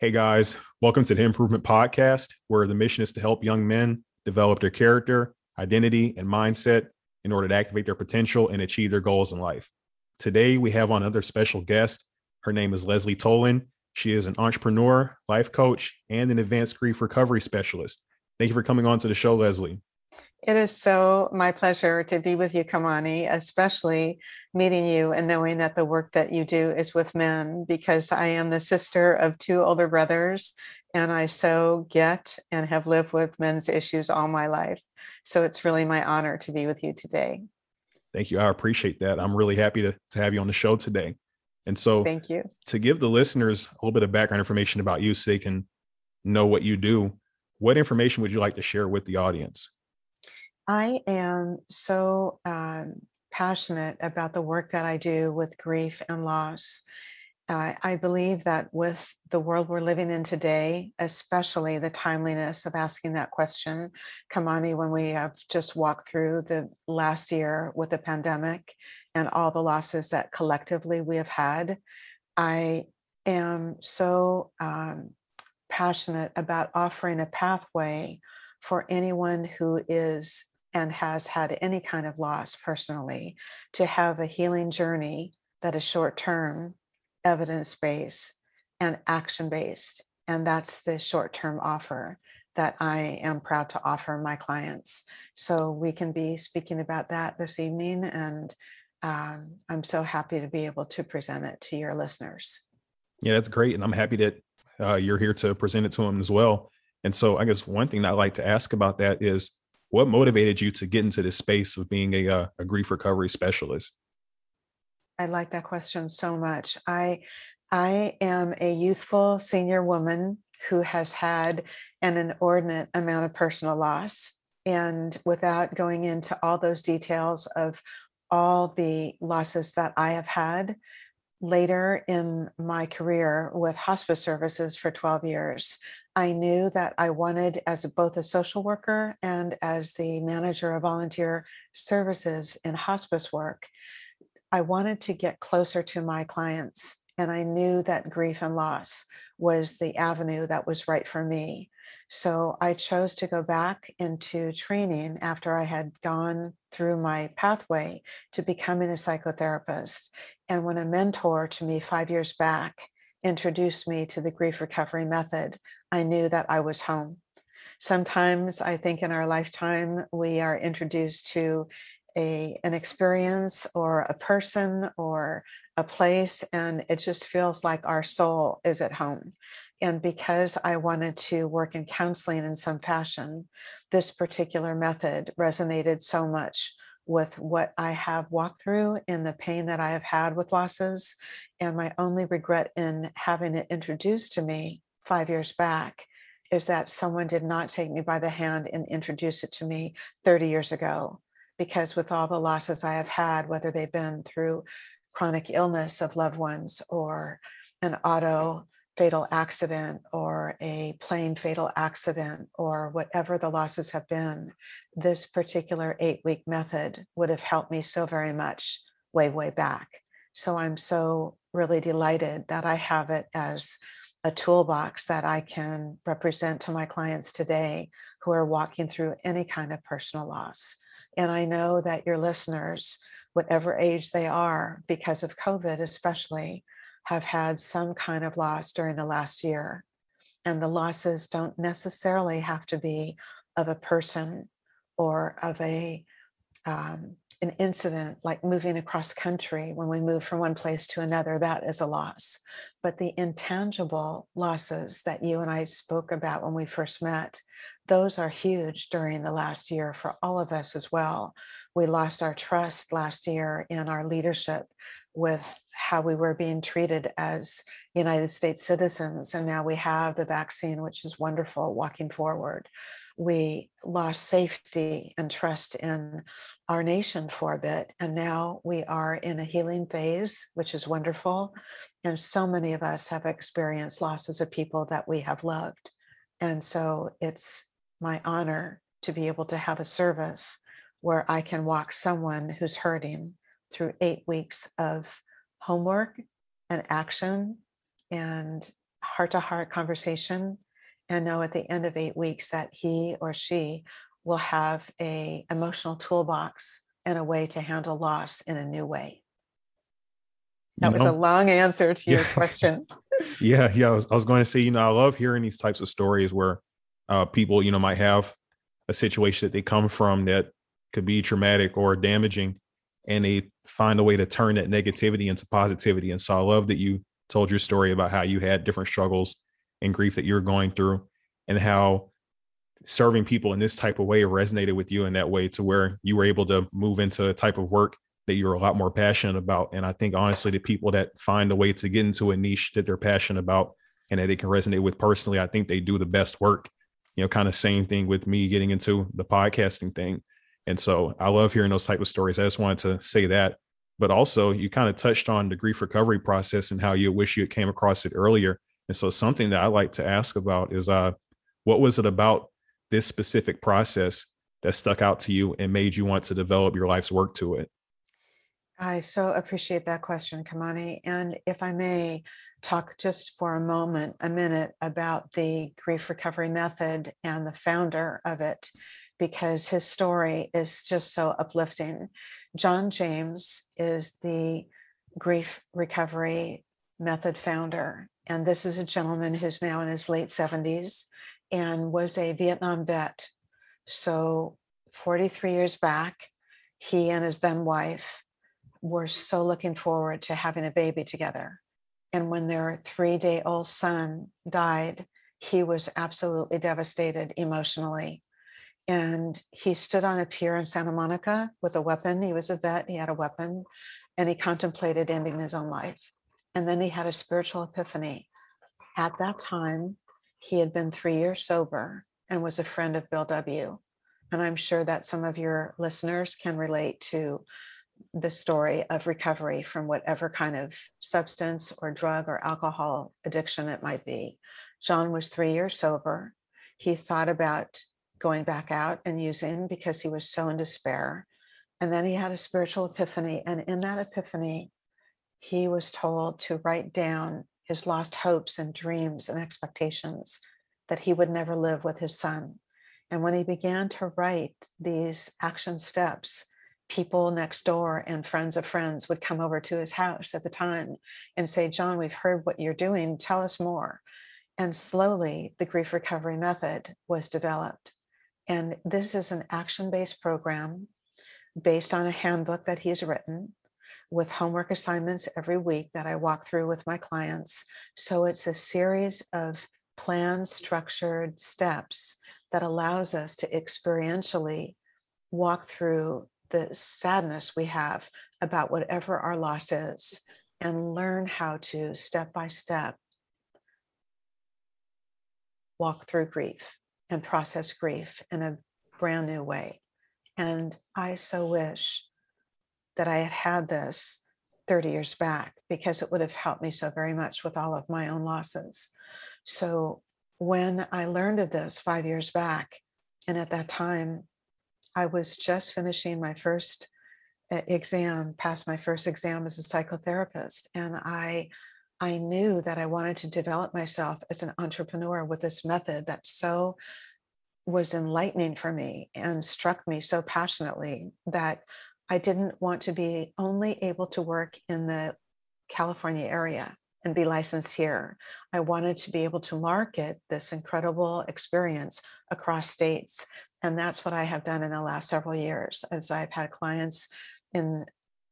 Hey guys, welcome to the Improvement Podcast, where the mission is to help young men develop their character, identity, and mindset in order to activate their potential and achieve their goals in life. Today, we have on another special guest. Her name is Leslie Tolan. She is an entrepreneur, life coach, and an advanced grief recovery specialist. Thank you for coming on to the show, Leslie. It is so my pleasure to be with you, Kamani, especially meeting you and knowing that the work that you do is with men, because I am the sister of two older brothers and I so get and have lived with men's issues all my life. So it's really my honor to be with you today. Thank you. I appreciate that. I'm really happy to, to have you on the show today. And so, thank you. To give the listeners a little bit of background information about you so they can know what you do, what information would you like to share with the audience? I am so um, passionate about the work that I do with grief and loss. Uh, I believe that with the world we're living in today, especially the timeliness of asking that question, Kamani, when we have just walked through the last year with the pandemic and all the losses that collectively we have had, I am so um, passionate about offering a pathway for anyone who is and has had any kind of loss personally to have a healing journey that is short term, evidence based, and action based. And that's the short term offer that I am proud to offer my clients. So we can be speaking about that this evening. And um, I'm so happy to be able to present it to your listeners. Yeah, that's great. And I'm happy that uh, you're here to present it to them as well. And so I guess one thing I'd like to ask about that is what motivated you to get into this space of being a, uh, a grief recovery specialist? I like that question so much. I I am a youthful senior woman who has had an inordinate amount of personal loss. And without going into all those details of all the losses that I have had, later in my career with hospice services for 12 years, I knew that I wanted, as both a social worker and as the manager of volunteer services in hospice work, I wanted to get closer to my clients. And I knew that grief and loss was the avenue that was right for me. So I chose to go back into training after I had gone through my pathway to becoming a psychotherapist. And when a mentor to me five years back introduced me to the grief recovery method, I knew that I was home. Sometimes I think in our lifetime, we are introduced to a, an experience or a person or a place, and it just feels like our soul is at home. And because I wanted to work in counseling in some fashion, this particular method resonated so much with what I have walked through and the pain that I have had with losses. And my only regret in having it introduced to me five years back is that someone did not take me by the hand and introduce it to me 30 years ago. Because with all the losses I have had, whether they've been through chronic illness of loved ones or an auto fatal accident or a plane fatal accident or whatever the losses have been, this particular eight week method would have helped me so very much way, way back. So I'm so really delighted that I have it as a toolbox that I can represent to my clients today who are walking through any kind of personal loss. And I know that your listeners, whatever age they are, because of COVID especially, have had some kind of loss during the last year. And the losses don't necessarily have to be of a person or of a um, an incident like moving across country when we move from one place to another that is a loss but the intangible losses that you and i spoke about when we first met those are huge during the last year for all of us as well we lost our trust last year in our leadership with how we were being treated as United States citizens. And now we have the vaccine, which is wonderful walking forward. We lost safety and trust in our nation for a bit. And now we are in a healing phase, which is wonderful. And so many of us have experienced losses of people that we have loved. And so it's my honor to be able to have a service where I can walk someone who's hurting through eight weeks of homework and action and heart to heart conversation and know at the end of eight weeks that he or she will have a emotional toolbox and a way to handle loss in a new way. That you was a long answer to your question. yeah, yeah. I was, I was, going to say, you know, I love hearing these types of stories where uh, people, you know, might have a situation that they come from that could be traumatic or damaging, and they find a way to turn that negativity into positivity. And so I love that you told your story about how you had different struggles and grief that you're going through, and how serving people in this type of way resonated with you in that way to where you were able to move into a type of work that you're a lot more passionate about. And I think honestly, the people that find a way to get into a niche that they're passionate about and that they can resonate with personally, I think they do the best work. You know, kind of same thing with me getting into the podcasting thing. And so I love hearing those type of stories. I just wanted to say that. But also you kind of touched on the grief recovery process and how you wish you had came across it earlier. And so something that I like to ask about is uh what was it about this specific process that stuck out to you and made you want to develop your life's work to it? I so appreciate that question, Kamani. And if I may talk just for a moment, a minute about the grief recovery method and the founder of it, because his story is just so uplifting. John James is the grief recovery method founder. And this is a gentleman who's now in his late 70s and was a Vietnam vet. So 43 years back, he and his then wife were so looking forward to having a baby together. And when their three day old son died, he was absolutely devastated emotionally. And he stood on a pier in Santa Monica with a weapon. He was a vet, he had a weapon, and he contemplated ending his own life. And then he had a spiritual epiphany. At that time, he had been three years sober and was a friend of Bill W. And I'm sure that some of your listeners can relate to the story of recovery from whatever kind of substance or drug or alcohol addiction it might be. John was three years sober. He thought about going back out and using because he was so in despair. And then he had a spiritual epiphany. And in that epiphany, he was told to write down his lost hopes and dreams and expectations that he would never live with his son. And when he began to write these action steps, people next door and friends of friends would come over to his house at the time and say, John, we've heard what you're doing. Tell us more. And slowly, the grief recovery method was developed. And this is an action based program based on a handbook that he's written with homework assignments every week that I walk through with my clients. So it's a series of planned, structured steps that allows us to experientially walk through the sadness we have about whatever our loss is and learn how to step by step walk through grief and process grief in a brand new way. And I so wish that I had had this 30 years back because it would have helped me so very much with all of my own losses. So when I learned of this five years back, and at that time, I was just finishing my first uh, exam, passed my first exam as a psychotherapist, and I I knew that I wanted to develop myself as an entrepreneur with this method that so was enlightening for me and struck me so passionately that I didn't want to be only able to work in the California area and be licensed here. I wanted to be able to market this incredible experience across states. And that's what I have done in the last several years as I've had clients in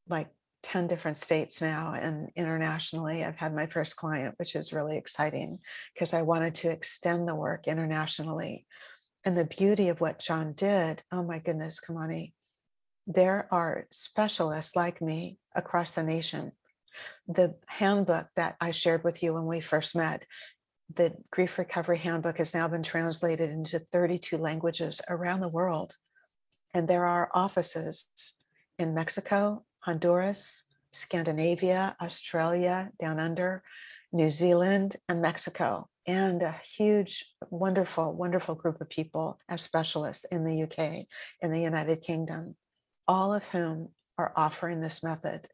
like 10 different states now and internationally. I've had my first client, which is really exciting because I wanted to extend the work internationally. And the beauty of what John did, oh my goodness, Kamani, there are specialists like me across the nation. The handbook that I shared with you when we first met, the Grief Recovery Handbook has now been translated into 32 languages around the world. And there are offices in Mexico, Honduras, Scandinavia, Australia, down under, New Zealand, and Mexico, and a huge, wonderful, wonderful group of people as specialists in the UK, in the United Kingdom all of whom are offering this method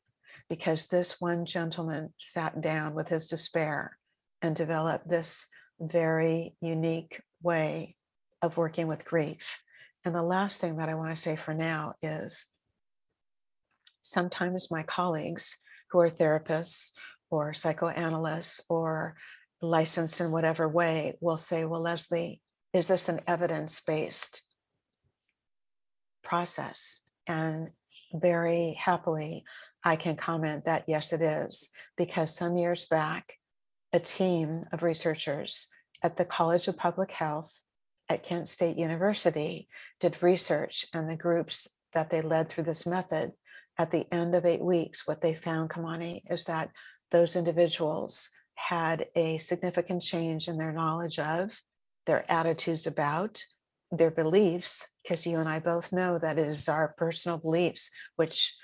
because this one gentleman sat down with his despair and develop this very unique way of working with grief. And the last thing that I want to say for now is sometimes my colleagues who are therapists or psychoanalysts or licensed in whatever way will say, Well, Leslie, is this an evidence based process? And very happily, I can comment that yes, it is, because some years back, a team of researchers at the College of Public Health at Kent State University did research, and the groups that they led through this method at the end of eight weeks, what they found, Kamani, is that those individuals had a significant change in their knowledge of, their attitudes about, their beliefs, because you and I both know that it is our personal beliefs which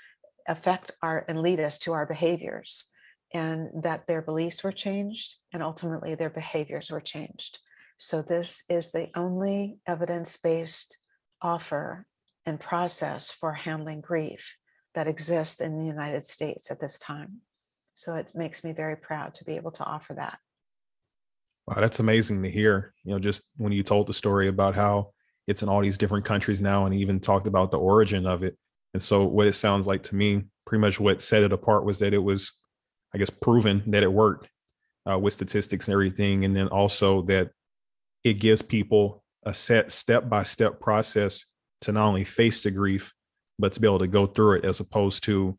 affect our and lead us to our behaviors, and that their beliefs were changed and ultimately their behaviors were changed. So, this is the only evidence based offer and process for handling grief that exists in the United States at this time. So, it makes me very proud to be able to offer that. Wow, that's amazing to hear. You know, just when you told the story about how it's in all these different countries now and even talked about the origin of it. And so, what it sounds like to me, pretty much what set it apart was that it was, I guess, proven that it worked uh, with statistics and everything. And then also that it gives people a set step by step process to not only face the grief, but to be able to go through it as opposed to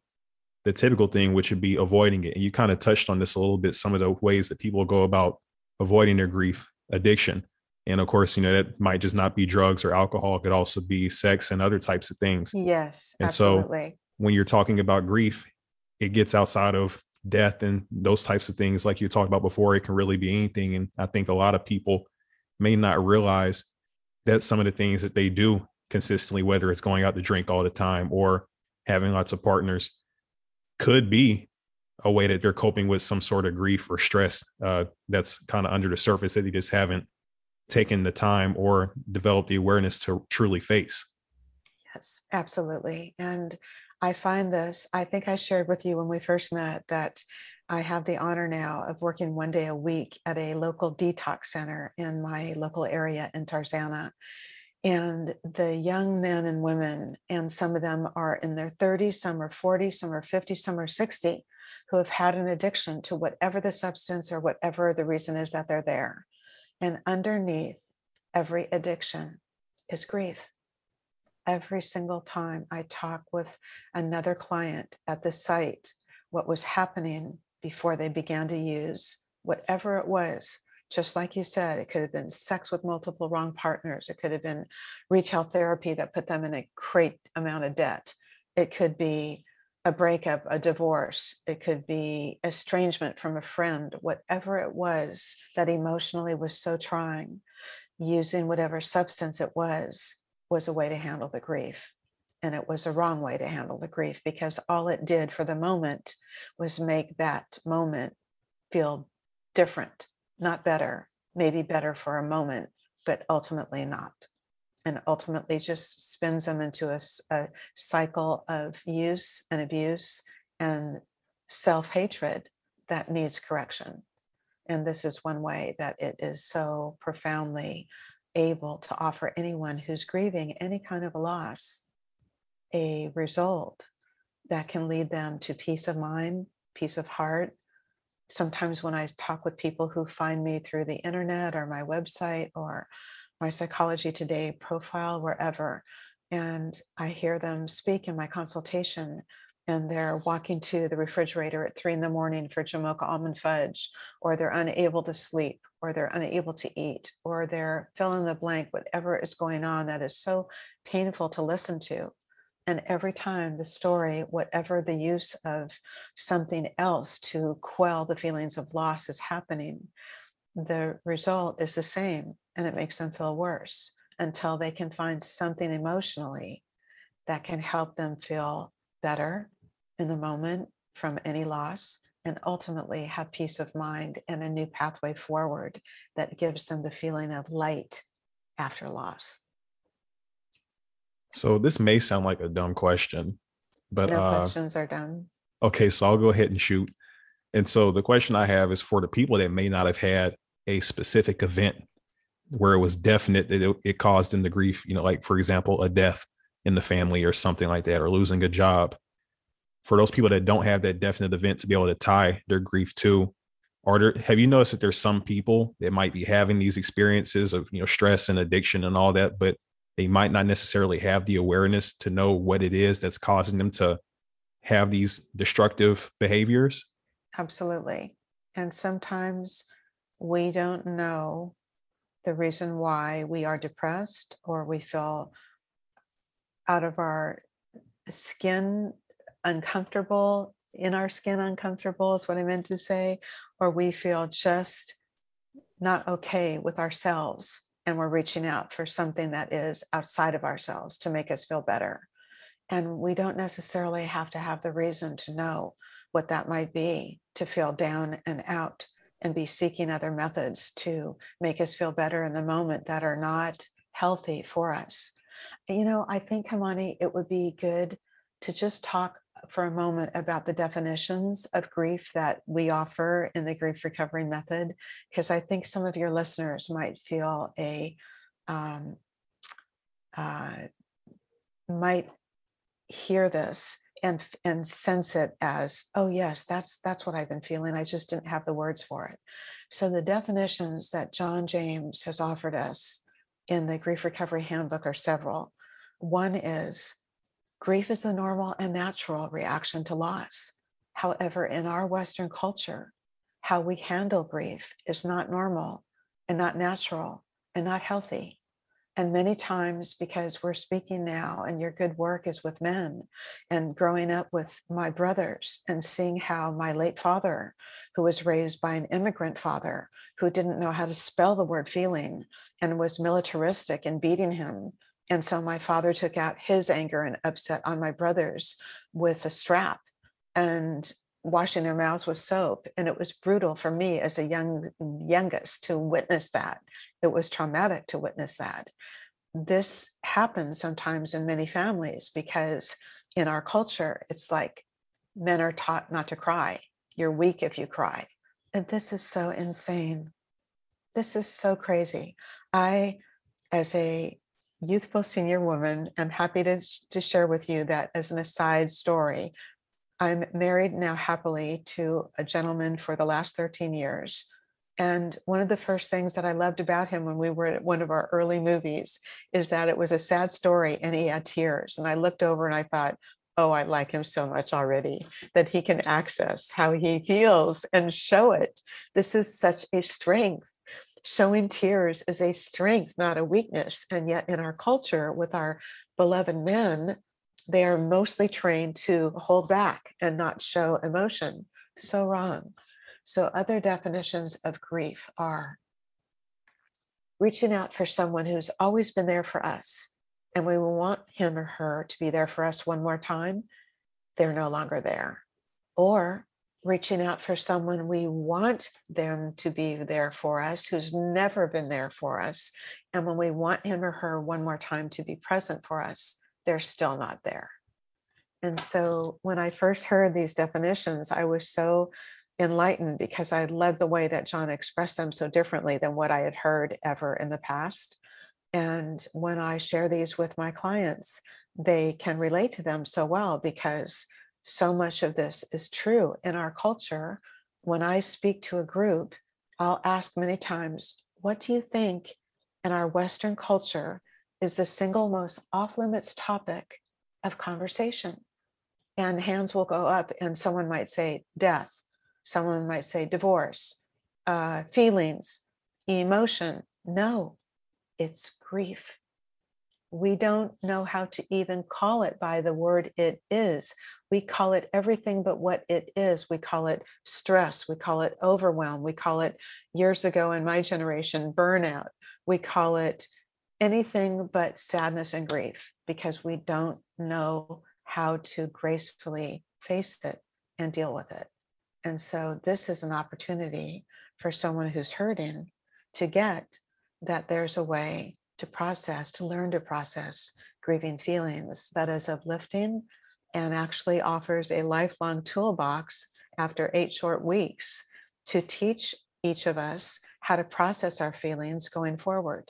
the typical thing, which would be avoiding it. And you kind of touched on this a little bit, some of the ways that people go about avoiding their grief, addiction. And of course, you know, that might just not be drugs or alcohol. It could also be sex and other types of things. Yes. And absolutely. so when you're talking about grief, it gets outside of death and those types of things, like you talked about before, it can really be anything. And I think a lot of people may not realize that some of the things that they do consistently, whether it's going out to drink all the time or having lots of partners, could be a way that they're coping with some sort of grief or stress uh, that's kind of under the surface that they just haven't taken the time or developed the awareness to truly face. Yes, absolutely. And I find this, I think I shared with you when we first met that I have the honor now of working one day a week at a local detox center in my local area in Tarzana. And the young men and women, and some of them are in their 30s, some are 40, some are 50, some are 60, who have had an addiction to whatever the substance or whatever the reason is that they're there. And underneath every addiction is grief. Every single time I talk with another client at the site, what was happening before they began to use whatever it was. Just like you said, it could have been sex with multiple wrong partners. It could have been retail therapy that put them in a great amount of debt. It could be a breakup, a divorce. It could be estrangement from a friend, whatever it was that emotionally was so trying, using whatever substance it was, was a way to handle the grief and it was a wrong way to handle the grief because all it did for the moment was make that moment feel different, not better, maybe better for a moment, but ultimately not. And ultimately just spins them into a, a cycle of use and abuse and self hatred that needs correction. And this is one way that it is so profoundly able to offer anyone who's grieving any kind of a loss a result that can lead them to peace of mind, peace of heart. Sometimes when I talk with people who find me through the internet or my website or my Psychology Today profile, wherever, and I hear them speak in my consultation, and they're walking to the refrigerator at three in the morning for Jamocha almond fudge, or they're unable to sleep, or they're unable to eat, or they're fill in the blank, whatever is going on that is so painful to listen to and every time the story, whatever the use of something else to quell the feelings of loss is happening, the result is the same and it makes them feel worse until they can find something emotionally that can help them feel better in the moment from any loss and ultimately have peace of mind and a new pathway forward that gives them the feeling of light after loss. So this may sound like a dumb question, but no uh, questions are dumb. Okay, so I'll go ahead and shoot. And so the question I have is for the people that may not have had a specific event where it was definite that it, it caused them the grief, you know, like for example, a death in the family or something like that, or losing a job. For those people that don't have that definite event to be able to tie their grief to, are there have you noticed that there's some people that might be having these experiences of you know stress and addiction and all that, but they might not necessarily have the awareness to know what it is that's causing them to have these destructive behaviors? Absolutely. And sometimes we don't know the reason why we are depressed or we feel out of our skin uncomfortable in our skin uncomfortable is what i meant to say or we feel just not okay with ourselves and we're reaching out for something that is outside of ourselves to make us feel better and we don't necessarily have to have the reason to know what that might be to feel down and out and be seeking other methods to make us feel better in the moment that are not healthy for us. You know, I think, Kamani, it would be good to just talk for a moment about the definitions of grief that we offer in the grief recovery method, because I think some of your listeners might feel a um, uh, might hear this and and sense it as oh yes that's that's what i've been feeling i just didn't have the words for it. So the definitions that john james has offered us in the grief recovery handbook are several. One is grief is a normal and natural reaction to loss however in our western culture how we handle grief is not normal and not natural and not healthy and many times, because we're speaking now and your good work is with men, and growing up with my brothers and seeing how my late father, who was raised by an immigrant father who didn't know how to spell the word feeling and was militaristic in beating him. And so my father took out his anger and upset on my brothers with a strap and washing their mouths with soap and it was brutal for me as a young youngest to witness that. It was traumatic to witness that. This happens sometimes in many families because in our culture it's like men are taught not to cry. You're weak if you cry. And this is so insane. This is so crazy. I as a youthful senior woman I'm happy to, to share with you that as an aside story I'm married now happily to a gentleman for the last 13 years. And one of the first things that I loved about him when we were at one of our early movies is that it was a sad story and he had tears. And I looked over and I thought, oh, I like him so much already that he can access how he feels and show it. This is such a strength. Showing tears is a strength, not a weakness. And yet, in our culture, with our beloved men, they are mostly trained to hold back and not show emotion. So wrong. So, other definitions of grief are reaching out for someone who's always been there for us, and we want him or her to be there for us one more time, they're no longer there. Or reaching out for someone we want them to be there for us who's never been there for us. And when we want him or her one more time to be present for us, they're still not there. And so when I first heard these definitions, I was so enlightened because I led the way that John expressed them so differently than what I had heard ever in the past. And when I share these with my clients, they can relate to them so well because so much of this is true in our culture. When I speak to a group, I'll ask many times, What do you think in our Western culture is the single most off limits topic of conversation. And hands will go up, and someone might say death, someone might say divorce, uh, feelings, emotion. No, it's grief. We don't know how to even call it by the word it is. We call it everything but what it is. We call it stress. We call it overwhelm. We call it, years ago in my generation, burnout. We call it anything but sadness and grief because we don't know how to gracefully face it and deal with it. And so, this is an opportunity for someone who's hurting to get that there's a way to process, to learn to process grieving feelings that is uplifting and actually offers a lifelong toolbox after eight short weeks to teach each of us how to process our feelings going forward.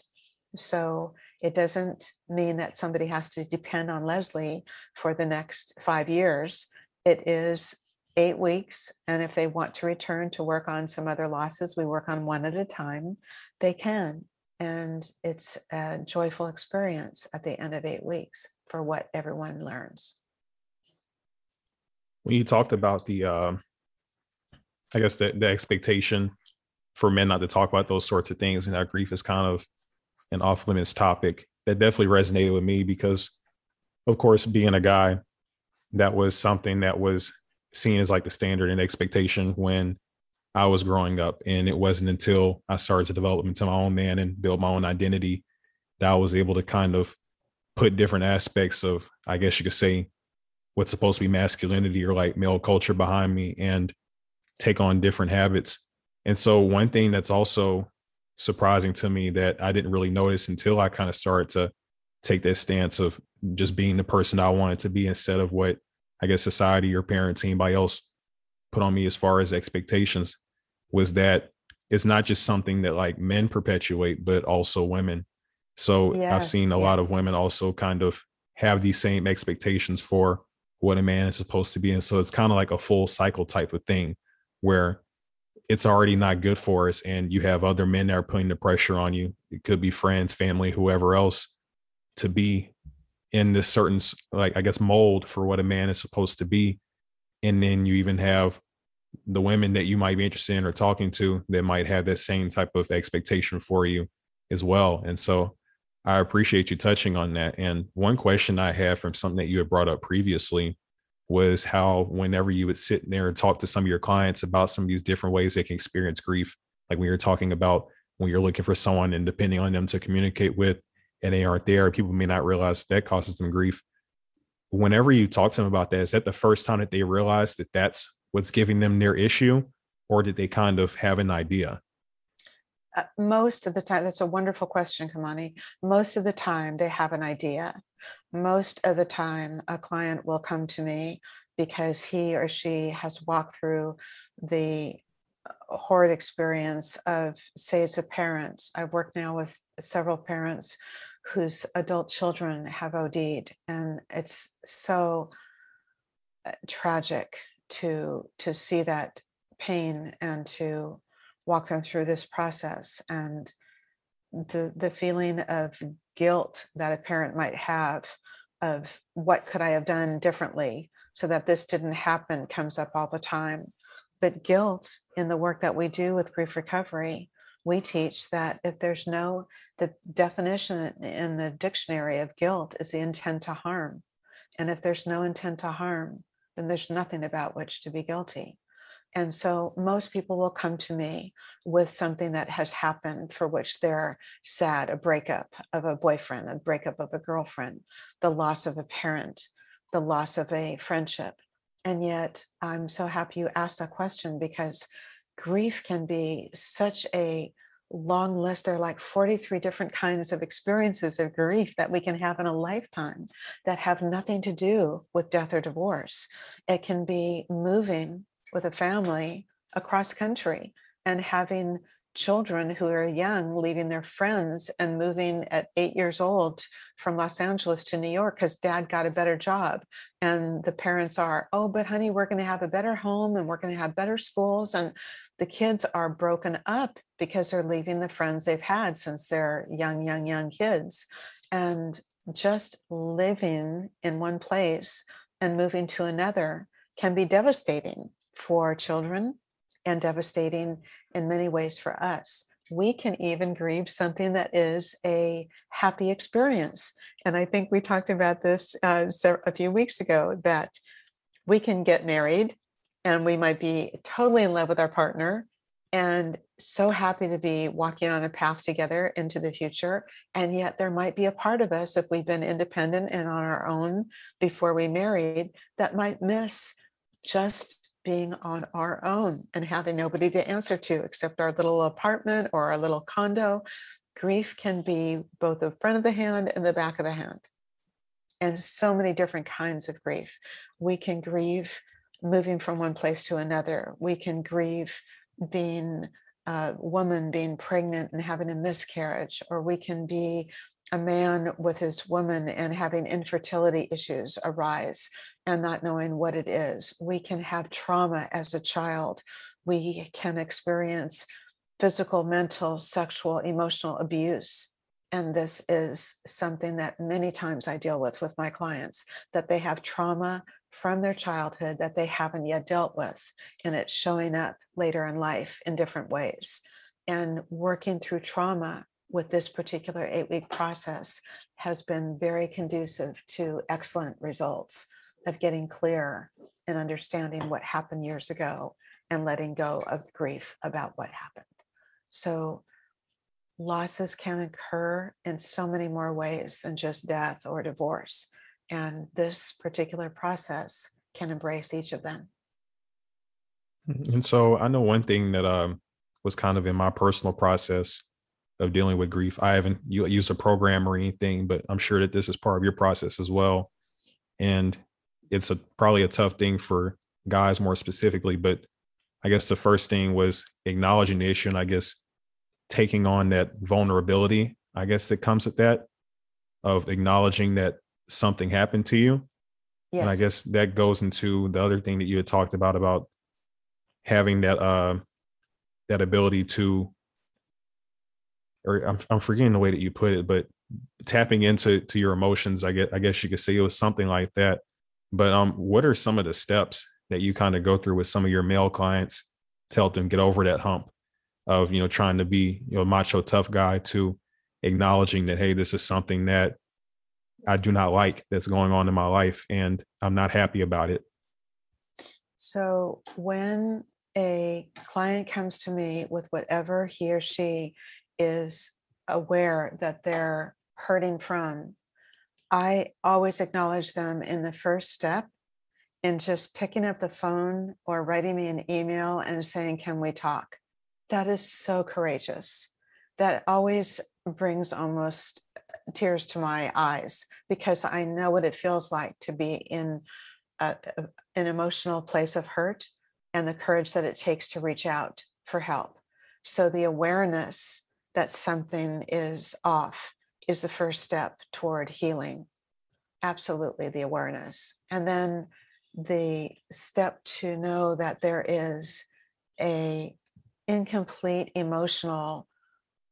So it doesn't mean that somebody has to depend on Leslie for the next five years. It is eight weeks. And if they want to return to work on some other losses, we work on one at a time. They can. And it's a joyful experience at the end of eight weeks for what everyone learns. When you talked about the, uh, I guess the, the expectation for men not to talk about those sorts of things and that grief is kind of an off limits topic, that definitely resonated with me because, of course, being a guy, that was something that was seen as like the standard and expectation when I was growing up. And it wasn't until I started to develop into my own man and build my own identity that I was able to kind of put different aspects of, I guess you could say, what's supposed to be masculinity or like male culture behind me and take on different habits. And so, one thing that's also surprising to me that I didn't really notice until I kind of started to take that stance of just being the person I wanted to be instead of what I guess society or parents, anybody else put on me as far as expectations was that it's not just something that like men perpetuate, but also women. So yes, I've seen a yes. lot of women also kind of have these same expectations for what a man is supposed to be. And so it's kind of like a full cycle type of thing where it's already not good for us. And you have other men that are putting the pressure on you. It could be friends, family, whoever else to be in this certain like i guess mold for what a man is supposed to be and then you even have the women that you might be interested in or talking to that might have that same type of expectation for you as well and so i appreciate you touching on that and one question i had from something that you had brought up previously was how whenever you would sit there and talk to some of your clients about some of these different ways they can experience grief like when you're talking about when you're looking for someone and depending on them to communicate with and they aren't there, people may not realize that causes them grief. Whenever you talk to them about that, is that the first time that they realize that that's what's giving them their issue, or did they kind of have an idea? Uh, most of the time, that's a wonderful question, Kamani. Most of the time, they have an idea. Most of the time, a client will come to me because he or she has walked through the uh, horrid experience of, say, it's a parent. I've worked now with several parents whose adult children have OD'd, and it's so uh, tragic to to see that pain and to walk them through this process and the the feeling of guilt that a parent might have of what could I have done differently so that this didn't happen comes up all the time. But guilt in the work that we do with grief recovery we teach that if there's no, the definition in the dictionary of guilt is the intent to harm. And if there's no intent to harm, then there's nothing about which to be guilty. And so most people will come to me with something that has happened for which they're sad a breakup of a boyfriend, a breakup of a girlfriend, the loss of a parent, the loss of a friendship. And yet, I'm so happy you asked that question because grief can be such a long list. There are like 43 different kinds of experiences of grief that we can have in a lifetime that have nothing to do with death or divorce. It can be moving with a family across country and having children who are young leaving their friends and moving at eight years old from Los Angeles to New York because dad got a better job. And the parents are, oh, but honey, we're going to have a better home and we're going to have better schools. And the kids are broken up because they're leaving the friends they've had since they're young, young, young kids. And just living in one place and moving to another can be devastating for children and devastating in many ways for us. We can even grieve something that is a happy experience. And I think we talked about this uh, a few weeks ago that we can get married and we might be totally in love with our partner and so happy to be walking on a path together into the future. And yet, there might be a part of us, if we've been independent and on our own before we married, that might miss just being on our own and having nobody to answer to except our little apartment or our little condo. Grief can be both the front of the hand and the back of the hand. And so many different kinds of grief. We can grieve moving from one place to another. We can grieve being a woman being pregnant and having a miscarriage, or we can be a man with his woman and having infertility issues arise and not knowing what it is. We can have trauma as a child. We can experience physical, mental, sexual, emotional abuse. And this is something that many times I deal with with my clients that they have trauma from their childhood that they haven't yet dealt with. And it's showing up later in life in different ways. And working through trauma with this particular eight week process has been very conducive to excellent results of getting clear and understanding what happened years ago and letting go of grief about what happened. So, losses can occur in so many more ways than just death or divorce. And this particular process can embrace each of them. And so I know one thing that um, was kind of in my personal process of dealing with grief. I haven't used a program or anything, but I'm sure that this is part of your process as well. And it's a probably a tough thing for guys more specifically, but I guess the first thing was acknowledging the issue and I guess taking on that vulnerability, I guess that comes with that of acknowledging that something happened to you. Yes. And I guess that goes into the other thing that you had talked about about having that uh that ability to or I'm I'm forgetting the way that you put it, but tapping into to your emotions, I get I guess you could say it was something like that. But um what are some of the steps that you kind of go through with some of your male clients to help them get over that hump of you know trying to be you know macho tough guy to acknowledging that hey this is something that I do not like that's going on in my life and I'm not happy about it. So when a client comes to me with whatever he or she is aware that they're hurting from, I always acknowledge them in the first step in just picking up the phone or writing me an email and saying, Can we talk? That is so courageous. That always brings almost tears to my eyes because I know what it feels like to be in a, a, an emotional place of hurt and the courage that it takes to reach out for help. So the awareness that something is off is the first step toward healing. Absolutely, the awareness. And then the step to know that there is a incomplete emotional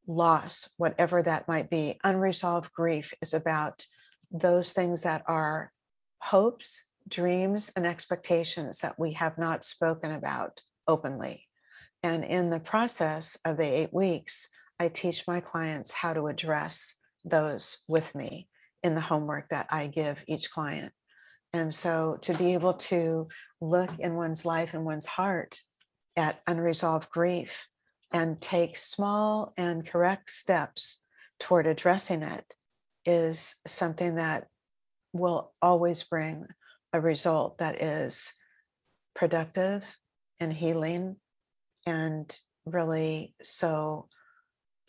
loss, whatever that might be. Unresolved grief is about those things that are hopes, dreams, and expectations that we have not spoken about openly. And in the process of the eight weeks, I teach my clients how to address those with me in the homework that I give each client. And so to be able to look in one's life and one's heart at unresolved grief and take small and correct steps toward addressing it is something that will always bring a result that is productive and healing and really so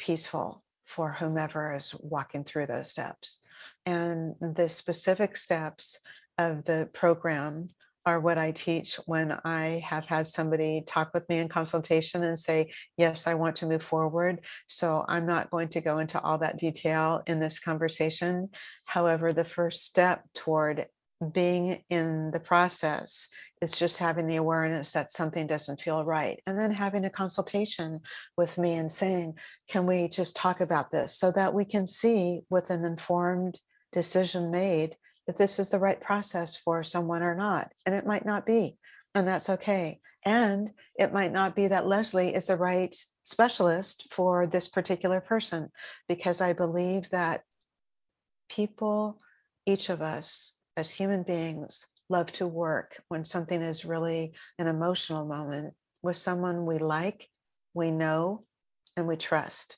peaceful for whomever is walking through those steps. And the specific steps of the program are what I teach when I have had somebody talk with me in consultation and say, Yes, I want to move forward. So I'm not going to go into all that detail in this conversation. However, the first step toward being in the process is just having the awareness that something doesn't feel right and then having a consultation with me and saying can we just talk about this so that we can see with an informed decision made if this is the right process for someone or not. And it might not be, and that's okay. And it might not be that Leslie is the right specialist for this particular person, because I believe that people, each of us as human beings, love to work when something is really an emotional moment with someone we like, we know, and we trust.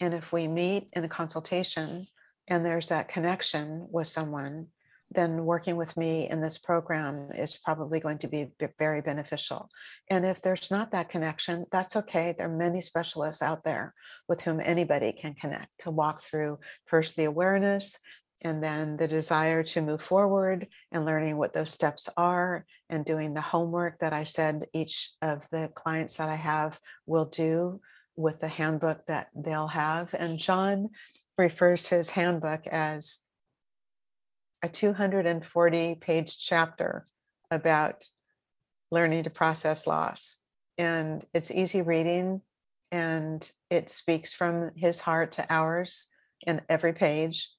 And if we meet in a consultation and there's that connection with someone, then working with me in this program is probably going to be very beneficial. And if there's not that connection, that's okay. There are many specialists out there with whom anybody can connect to walk through first the awareness and then the desire to move forward and learning what those steps are and doing the homework that I said each of the clients that I have will do with the handbook that they'll have. And John refers to his handbook as a 240 page chapter about learning to process loss. And it's easy reading and it speaks from his heart to ours in every page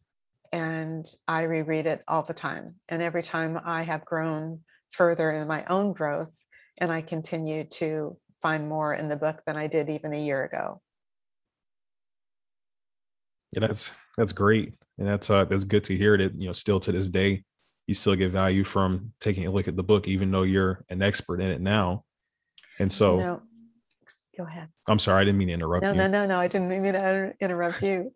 and I reread it all the time. And every time I have grown further in my own growth, and I continue to find more in the book than I did even a year ago. Yeah, that's that's great, and that's uh that's good to hear that you know still to this day you still get value from taking a look at the book, even though you're an expert in it now. And so, you know, Go ahead. I'm sorry, I didn't mean to interrupt no, you. No, no, no, I didn't mean to interrupt you.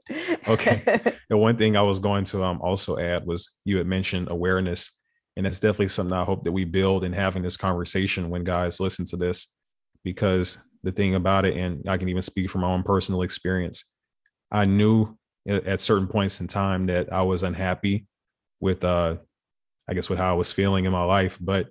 okay. The one thing I was going to um, also add was you had mentioned awareness, and that's definitely something I hope that we build in having this conversation when guys listen to this, because the thing about it, and I can even speak from my own personal experience, I knew at certain points in time that I was unhappy with, uh, I guess, with how I was feeling in my life, but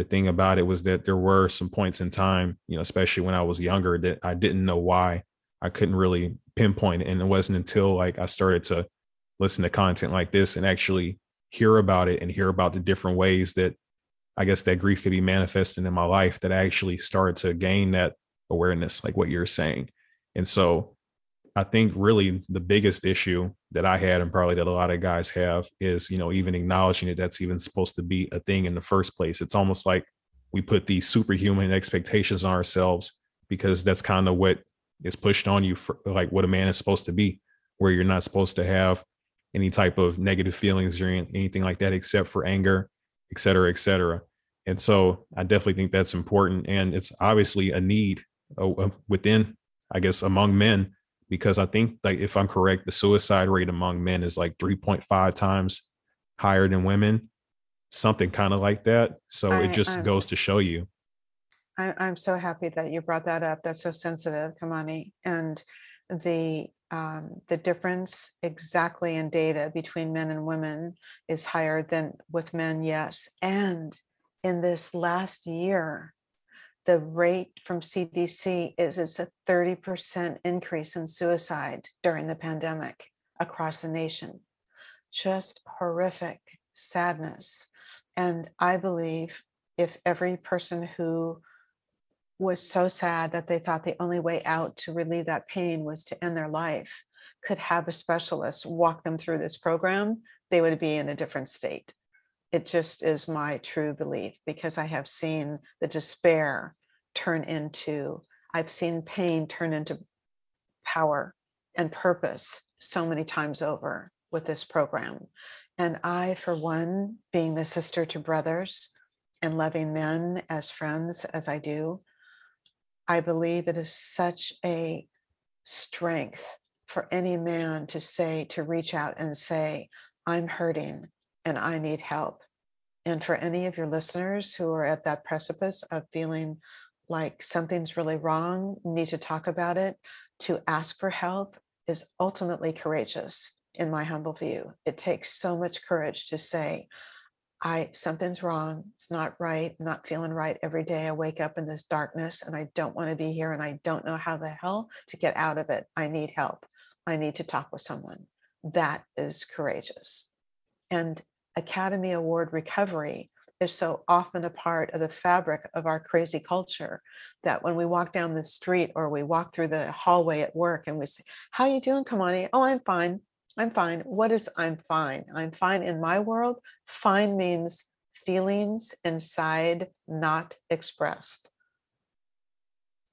the thing about it was that there were some points in time, you know, especially when I was younger, that I didn't know why. I couldn't really pinpoint. And it wasn't until like I started to listen to content like this and actually hear about it and hear about the different ways that I guess that grief could be manifested in my life that I actually started to gain that awareness, like what you're saying. And so I think really the biggest issue that I had, and probably that a lot of guys have, is you know even acknowledging that that's even supposed to be a thing in the first place. It's almost like we put these superhuman expectations on ourselves because that's kind of what is pushed on you for like what a man is supposed to be, where you're not supposed to have any type of negative feelings or anything like that except for anger, et cetera, et cetera. And so I definitely think that's important, and it's obviously a need uh, within, I guess, among men because I think like if I'm correct, the suicide rate among men is like 3.5 times higher than women, something kind of like that. So I, it just I'm, goes to show you. I, I'm so happy that you brought that up. That's so sensitive, Kamani, and the um, the difference exactly in data between men and women is higher than with men, yes. And in this last year, the rate from CDC is it's a 30% increase in suicide during the pandemic across the nation. Just horrific sadness. And I believe if every person who was so sad that they thought the only way out to relieve that pain was to end their life could have a specialist walk them through this program, they would be in a different state it just is my true belief because I have seen the despair turn into, I've seen pain turn into power and purpose so many times over with this program. And I, for one, being the sister to brothers and loving men as friends as I do, I believe it is such a strength for any man to say, to reach out and say, I'm hurting and I need help. And for any of your listeners who are at that precipice of feeling like something's really wrong, need to talk about it, to ask for help is ultimately courageous, in my humble view. It takes so much courage to say, I something's wrong. It's not right. I'm not feeling right every day. I wake up in this darkness and I don't want to be here and I don't know how the hell to get out of it. I need help. I need to talk with someone. That is courageous. And Academy Award recovery is so often a part of the fabric of our crazy culture that when we walk down the street or we walk through the hallway at work and we say, How you doing, Kamani? Oh, I'm fine. I'm fine. What is I'm fine? I'm fine in my world. Fine means feelings inside not expressed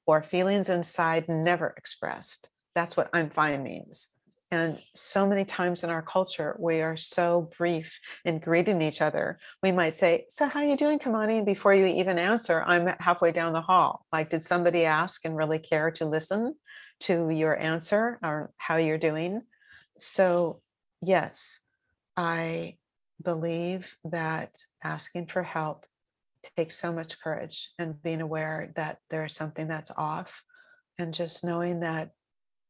or feelings inside never expressed. That's what I'm fine means. And so many times in our culture, we are so brief in greeting each other. We might say, So, how are you doing, Kamani? And before you even answer, I'm halfway down the hall. Like, did somebody ask and really care to listen to your answer or how you're doing? So, yes, I believe that asking for help takes so much courage and being aware that there's something that's off and just knowing that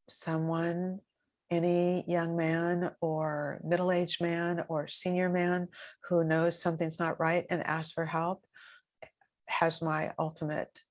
someone any young man or middle aged man or senior man who knows something's not right and asks for help has my ultimate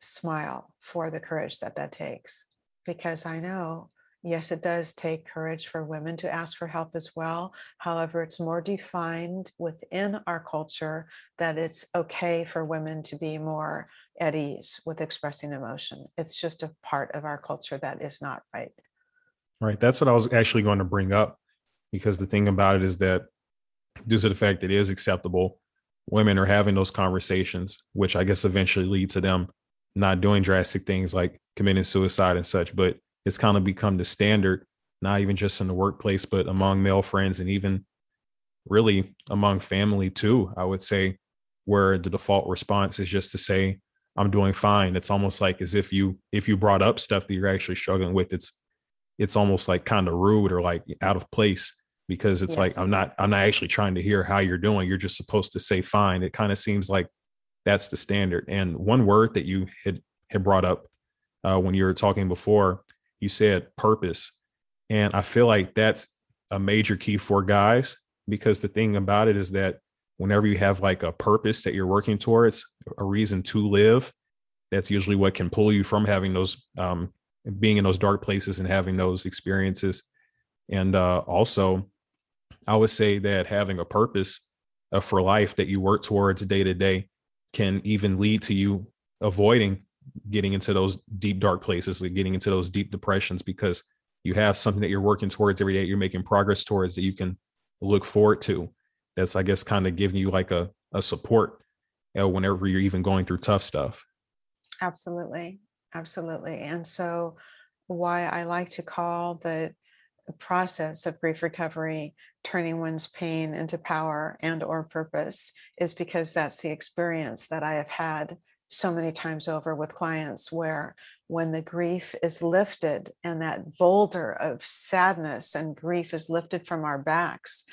smile for the courage that that takes because I know yes, it does take courage for women to ask for help as well. However, it's more defined within our culture that it's okay for women to be more at ease with expressing emotion. It's just a part of our culture that is not right. Right. That's what I was actually going to bring up because the thing about it is that due to the fact that it is acceptable, women are having those conversations, which I guess eventually lead to them not doing drastic things like committing suicide and such. But it's kind of become the standard, not even just in the workplace, but among male friends and even really among family too. I would say where the default response is just to say, I'm doing fine. It's almost like as if you if you brought up stuff that you're actually struggling with, it's it's almost like kind of rude or like out of place because it's yes. like I'm not I'm not actually trying to hear how you're doing. You're just supposed to say fine. It kind of seems like that's the standard. And one word that you had had brought up uh, when you were talking before, you said purpose, and I feel like that's a major key for guys because the thing about it is that whenever you have like a purpose that you're working towards, a reason to live, that's usually what can pull you from having those, um, being in those dark places and having those experiences. And uh, also, I would say that having a purpose uh, for life that you work towards day to day can even lead to you avoiding getting into those deep dark places, like getting into those deep depressions because you have something that you're working towards every day, you're making progress towards that you can look forward to that's i guess kind of giving you like a, a support you know, whenever you're even going through tough stuff. Absolutely absolutely and so why i like to call the process of grief recovery turning one's pain into power and or purpose is because that's the experience that i have had so many times over with clients where when the grief is lifted and that boulder of sadness and grief is lifted from our backs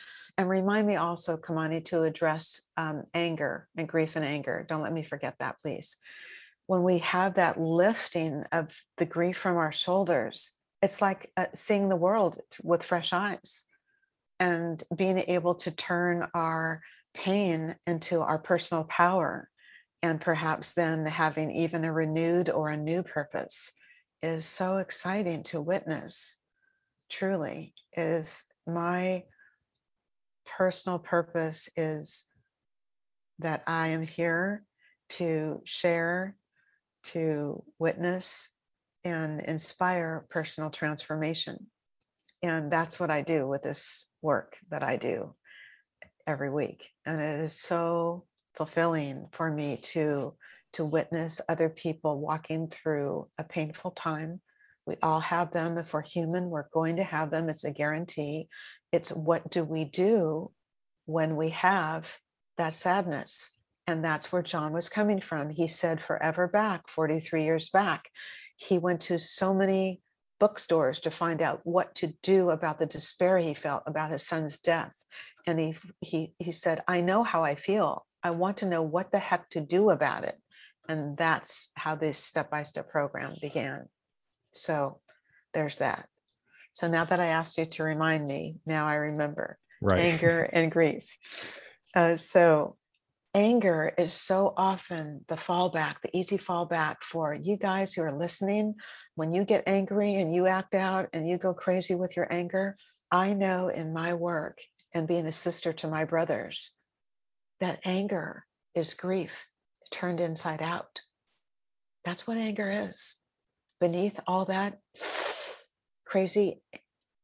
and remind me also, Kamani, to address um, anger and grief and anger. Don't let me forget that, please. When we have that lifting of the grief from our shoulders, it's like uh, seeing the world with fresh eyes and being able to turn our pain into our personal power and perhaps then having even a renewed or a new purpose is so exciting to witness truly is my personal purpose is that I am here to share, to witness, and inspire personal transformation. And that's what I do with this work that I do every week. And it is so fulfilling for me to to witness other people walking through a painful time we all have them. If we're human, we're going to have them. It's a guarantee. It's what do we do when we have that sadness? And that's where John was coming from. He said, forever back, 43 years back, he went to so many bookstores to find out what to do about the despair he felt about his son's death. And he, he, he said, I know how I feel. I want to know what the heck to do about it. And that's how this step by step program began. So there's that. So now that I asked you to remind me, now I remember right. anger and grief. Uh, so anger is so often the fallback, the easy fallback for you guys who are listening. When you get angry and you act out and you go crazy with your anger, I know in my work and being a sister to my brothers that anger is grief turned inside out. That's what anger is beneath all that crazy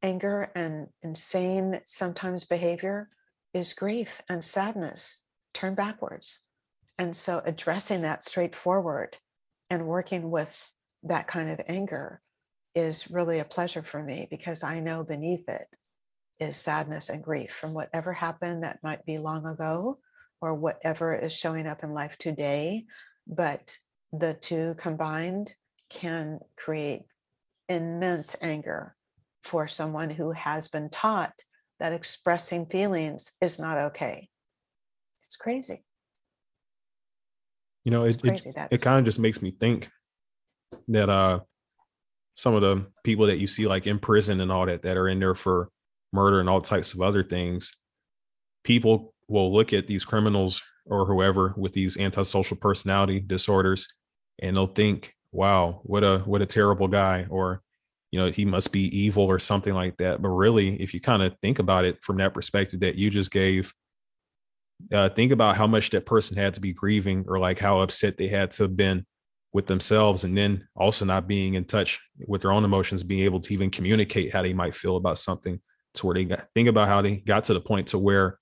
anger and insane sometimes behavior is grief and sadness. Turn backwards. And so addressing that straightforward and working with that kind of anger is really a pleasure for me because i know beneath it is sadness and grief from whatever happened that might be long ago or whatever is showing up in life today. But the two combined can create immense anger for someone who has been taught that expressing feelings is not okay. It's crazy. You know, it, it, it kind of just makes me think that uh some of the people that you see like in prison and all that that are in there for murder and all types of other things, people will look at these criminals or whoever with these antisocial personality disorders and they'll think, wow, what a what a terrible guy or you know, he must be evil or something like that. But really, if you kind of think about it from that perspective that you just gave, uh, think about how much that person had to be grieving or like how upset they had to have been with themselves and then also not being in touch with their own emotions being able to even communicate how they might feel about something to where they got think about how they got to the point to where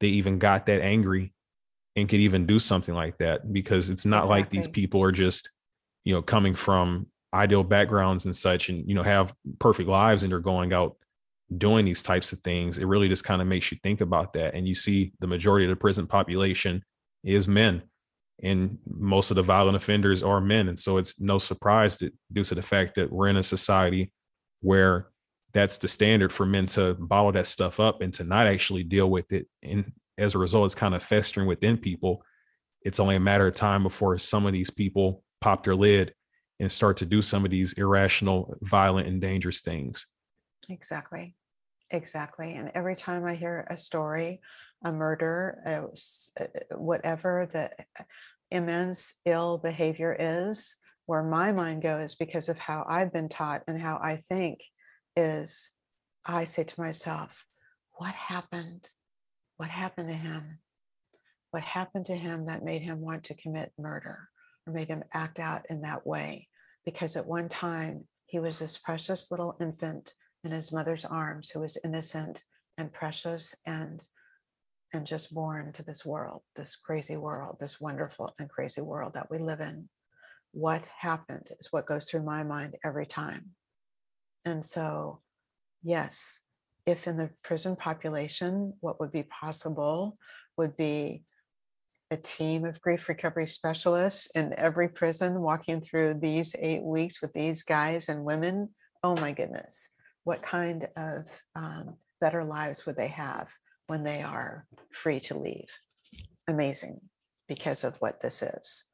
they even got that angry and could even do something like that because it's not exactly. like these people are just you know coming from ideal backgrounds and such and you know have perfect lives and they're going out doing these types of things it really just kind of makes you think about that. And you see the majority of the prison population is men. And most of the violent offenders are men. And so it's no surprise that due to the fact that we're in a society where that's the standard for men to bottle that stuff up and to not actually deal with it. And as a result it's kind of festering within people. It's only a matter of time before some of these people pop their lid and start to do some of these irrational violent and dangerous things exactly exactly and every time i hear a story a murder uh, whatever the immense ill behavior is, where my mind goes because of how I've been taught and how I think is I say to myself, what happened? What happened to him? What happened to him that made him want to commit murder or made him act out in that way? Because at one time he was this precious little infant in his mother's arms who was innocent and precious and and just born to this world, this crazy world, this wonderful and crazy world that we live in. What happened is what goes through my mind every time. And so, yes, if in the prison population, what would be possible would be a team of grief recovery specialists in every prison walking through these eight weeks with these guys and women. Oh my goodness, what kind of um, better lives would they have? when they are free to leave. Amazing because of what this is.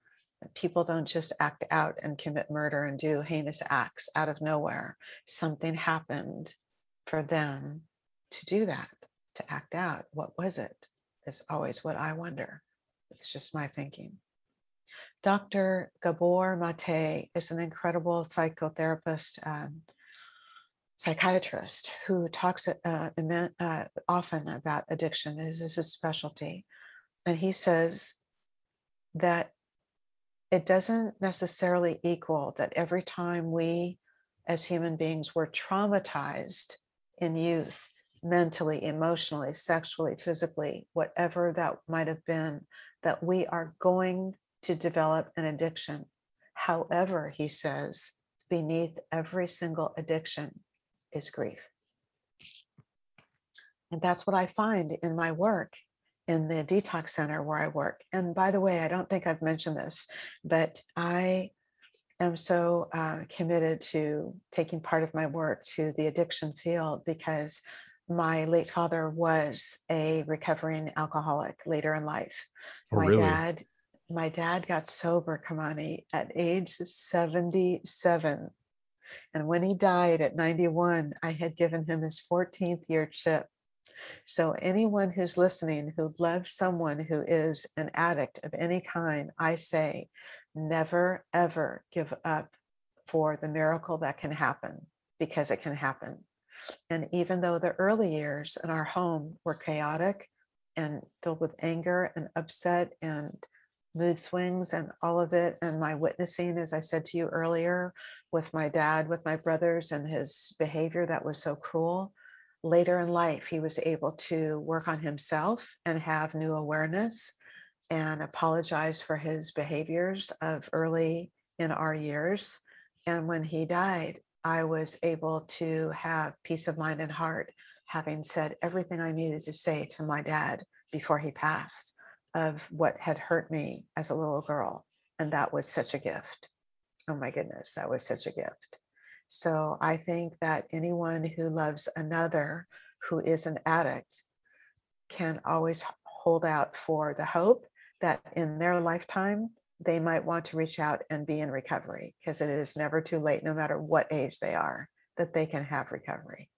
People don't just act out and commit murder and do heinous acts out of nowhere. Something happened for them to do that, to act out. What was it? Is always what I wonder. It's just my thinking. Dr. Gabor Mate is an incredible psychotherapist. Um, psychiatrist who talks uh, uh, often about addiction is, is his specialty and he says that it doesn't necessarily equal that every time we as human beings were traumatized in youth mentally emotionally sexually physically whatever that might have been that we are going to develop an addiction however he says beneath every single addiction is grief. And that's what I find in my work in the detox center where I work. And by the way, I don't think I've mentioned this, but I am so uh, committed to taking part of my work to the addiction field because my late father was a recovering alcoholic later in life. Oh, my really? dad, my dad got sober, Kamani, at age 77 and when he died at 91, I had given him his 14th year chip. So, anyone who's listening who loves someone who is an addict of any kind, I say, never, ever give up for the miracle that can happen because it can happen. And even though the early years in our home were chaotic and filled with anger and upset and mood swings and all of it, and my witnessing, as I said to you earlier, with my dad, with my brothers, and his behavior that was so cruel. Later in life, he was able to work on himself and have new awareness and apologize for his behaviors of early in our years. And when he died, I was able to have peace of mind and heart, having said everything I needed to say to my dad before he passed of what had hurt me as a little girl. And that was such a gift. Oh my goodness, that was such a gift. So I think that anyone who loves another who is an addict can always hold out for the hope that in their lifetime they might want to reach out and be in recovery because it is never too late, no matter what age they are, that they can have recovery.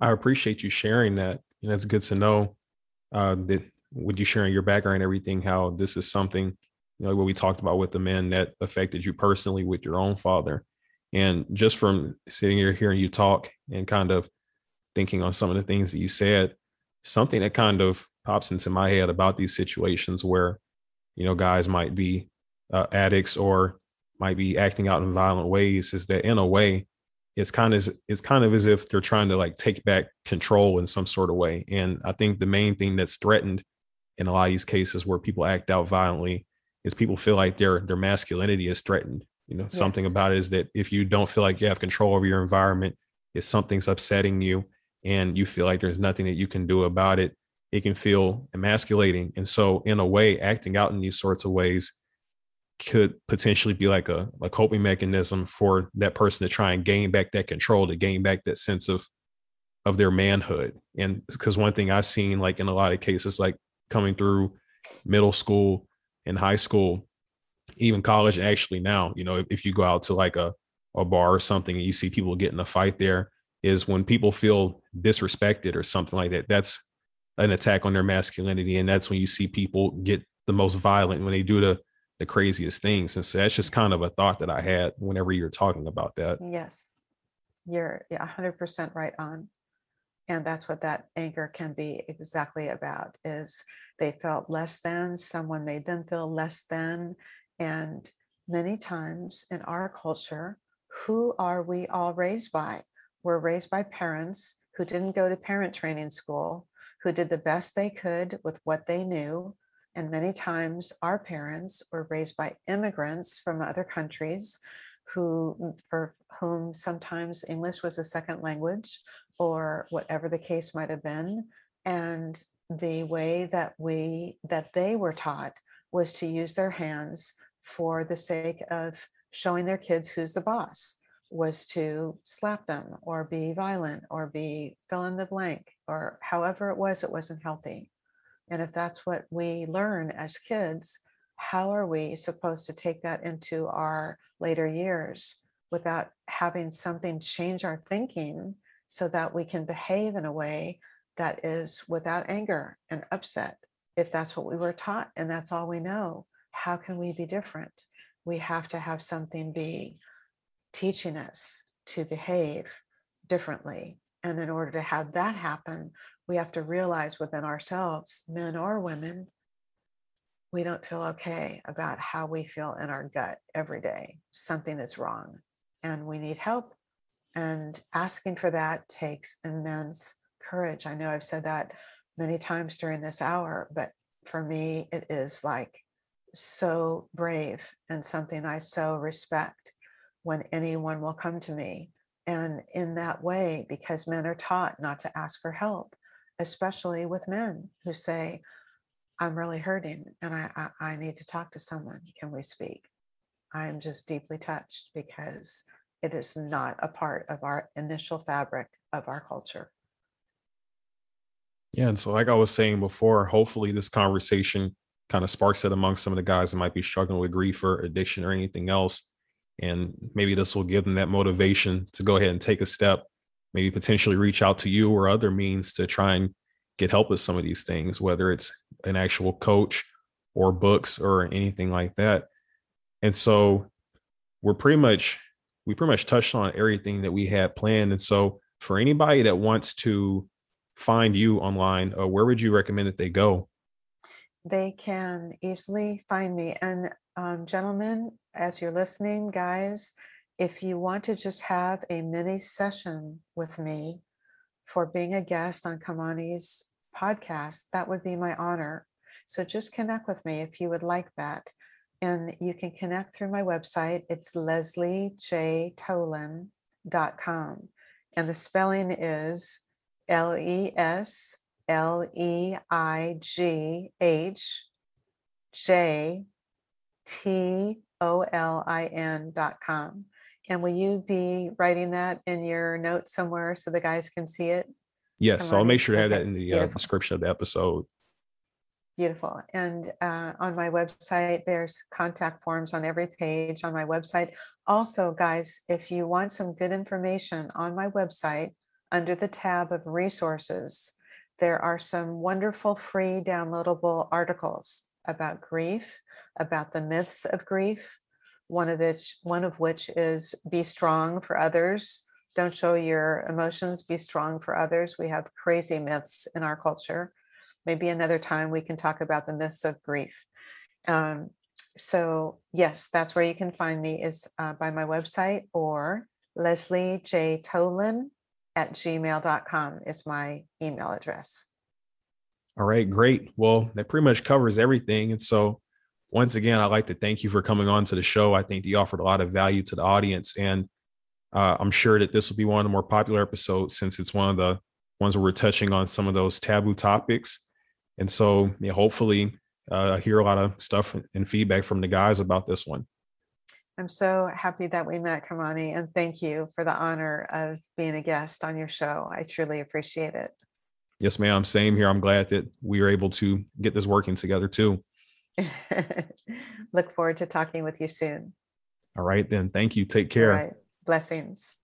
I appreciate you sharing that. And it's good to know uh, that with you sharing your background and everything, how this is something, you know, what we talked about with the men that affected you personally with your own father. And just from sitting here hearing you talk and kind of thinking on some of the things that you said, something that kind of pops into my head about these situations where, you know, guys might be uh, addicts or might be acting out in violent ways is that in a way, it's kind of it's kind of as if they're trying to like take back control in some sort of way. And I think the main thing that's threatened in a lot of these cases where people act out violently is people feel like their their masculinity is threatened. You know, yes. something about it is that if you don't feel like you have control over your environment, if something's upsetting you and you feel like there's nothing that you can do about it, it can feel emasculating. And so in a way, acting out in these sorts of ways could potentially be like a, a coping mechanism for that person to try and gain back that control, to gain back that sense of of their manhood. And because one thing I've seen like in a lot of cases, like coming through middle school and high school, even college, and actually now, you know, if, if you go out to like a, a bar or something and you see people getting a fight there, is when people feel disrespected or something like that. That's an attack on their masculinity. And that's when you see people get the most violent when they do the the craziest things. And so that's just kind of a thought that I had whenever you're talking about that. Yes. You're 100% right on. And that's what that anger can be exactly about is they felt less than, someone made them feel less than. And many times in our culture, who are we all raised by? We're raised by parents who didn't go to parent training school, who did the best they could with what they knew, and many times our parents were raised by immigrants from other countries who, mm, for whom sometimes English was a second language or whatever the case might have been. And the way that we, that they were taught was to use their hands for the sake of showing their kids who's the boss was to slap them or be violent or be fill in the blank or however it was it wasn't healthy and if that's what we learn as kids, how are we supposed to take that into our later years without having something change our thinking so that we can behave in a way that is without anger and upset? If that's what we were taught and that's all we know, how can we be different? We have to have something be teaching us to behave differently. And in order to have that happen, we have to realize within ourselves, men or women, we don't feel okay about how we feel in our gut every day. Something is wrong and we need help. And asking for that takes immense courage. I know I've said that many times during this hour, but for me, it is like so brave and something I so respect when anyone will come to me. And in that way, because men are taught not to ask for help, especially with men who say, I'm really hurting and I, I, I need to talk to someone. Can we speak? I am just deeply touched because it is not a part of our initial fabric of our culture. Yeah. And so, like I was saying before, hopefully this conversation kind of sparks it among some of the guys that might be struggling with grief or addiction or anything else. And maybe this will give them that motivation to go ahead and take a step maybe potentially reach out to you or other means to try and get help with some of these things, whether it's an actual coach or books or anything like that. And so we're pretty much we pretty much touched on everything that we had planned. And so for anybody that wants to find you online, uh, where would you recommend that they go? They can easily find me. And um, gentlemen, as you're listening, guys, if you want to just have a mini session with me for being a guest on Kamani's podcast, that would be my honor. So just connect with me if you would like that. And you can connect through my website. It's lesleighjtolin.com. And the spelling is L E S L E I G H J T O L I N.com. And will you be writing that in your notes somewhere so the guys can see it? Yes, so I'll make sure to have that in the uh, description of the episode. Beautiful. And uh, on my website, there's contact forms on every page on my website. Also, guys, if you want some good information on my website, under the tab of resources, there are some wonderful free downloadable articles about grief, about the myths of grief. One of which, one of which is be strong for others. Don't show your emotions, be strong for others. We have crazy myths in our culture maybe another time we can talk about the myths of grief. Um, so yes, that's where you can find me is uh, by my website or Lesleigh J. Tolin at gmail.com is my email address. All right, great. Well, that pretty much covers everything. And so once again, I'd like to thank you for coming on to the show. I think you offered a lot of value to the audience. And uh, I'm sure that this will be one of the more popular episodes since it's one of the ones where we're touching on some of those taboo topics. And so, yeah, hopefully, uh, hear a lot of stuff and feedback from the guys about this one. I'm so happy that we met, Kamani, and thank you for the honor of being a guest on your show. I truly appreciate it. Yes, ma'am. Same here. I'm glad that we were able to get this working together too. Look forward to talking with you soon. All right, then. Thank you. Take care. Blessings.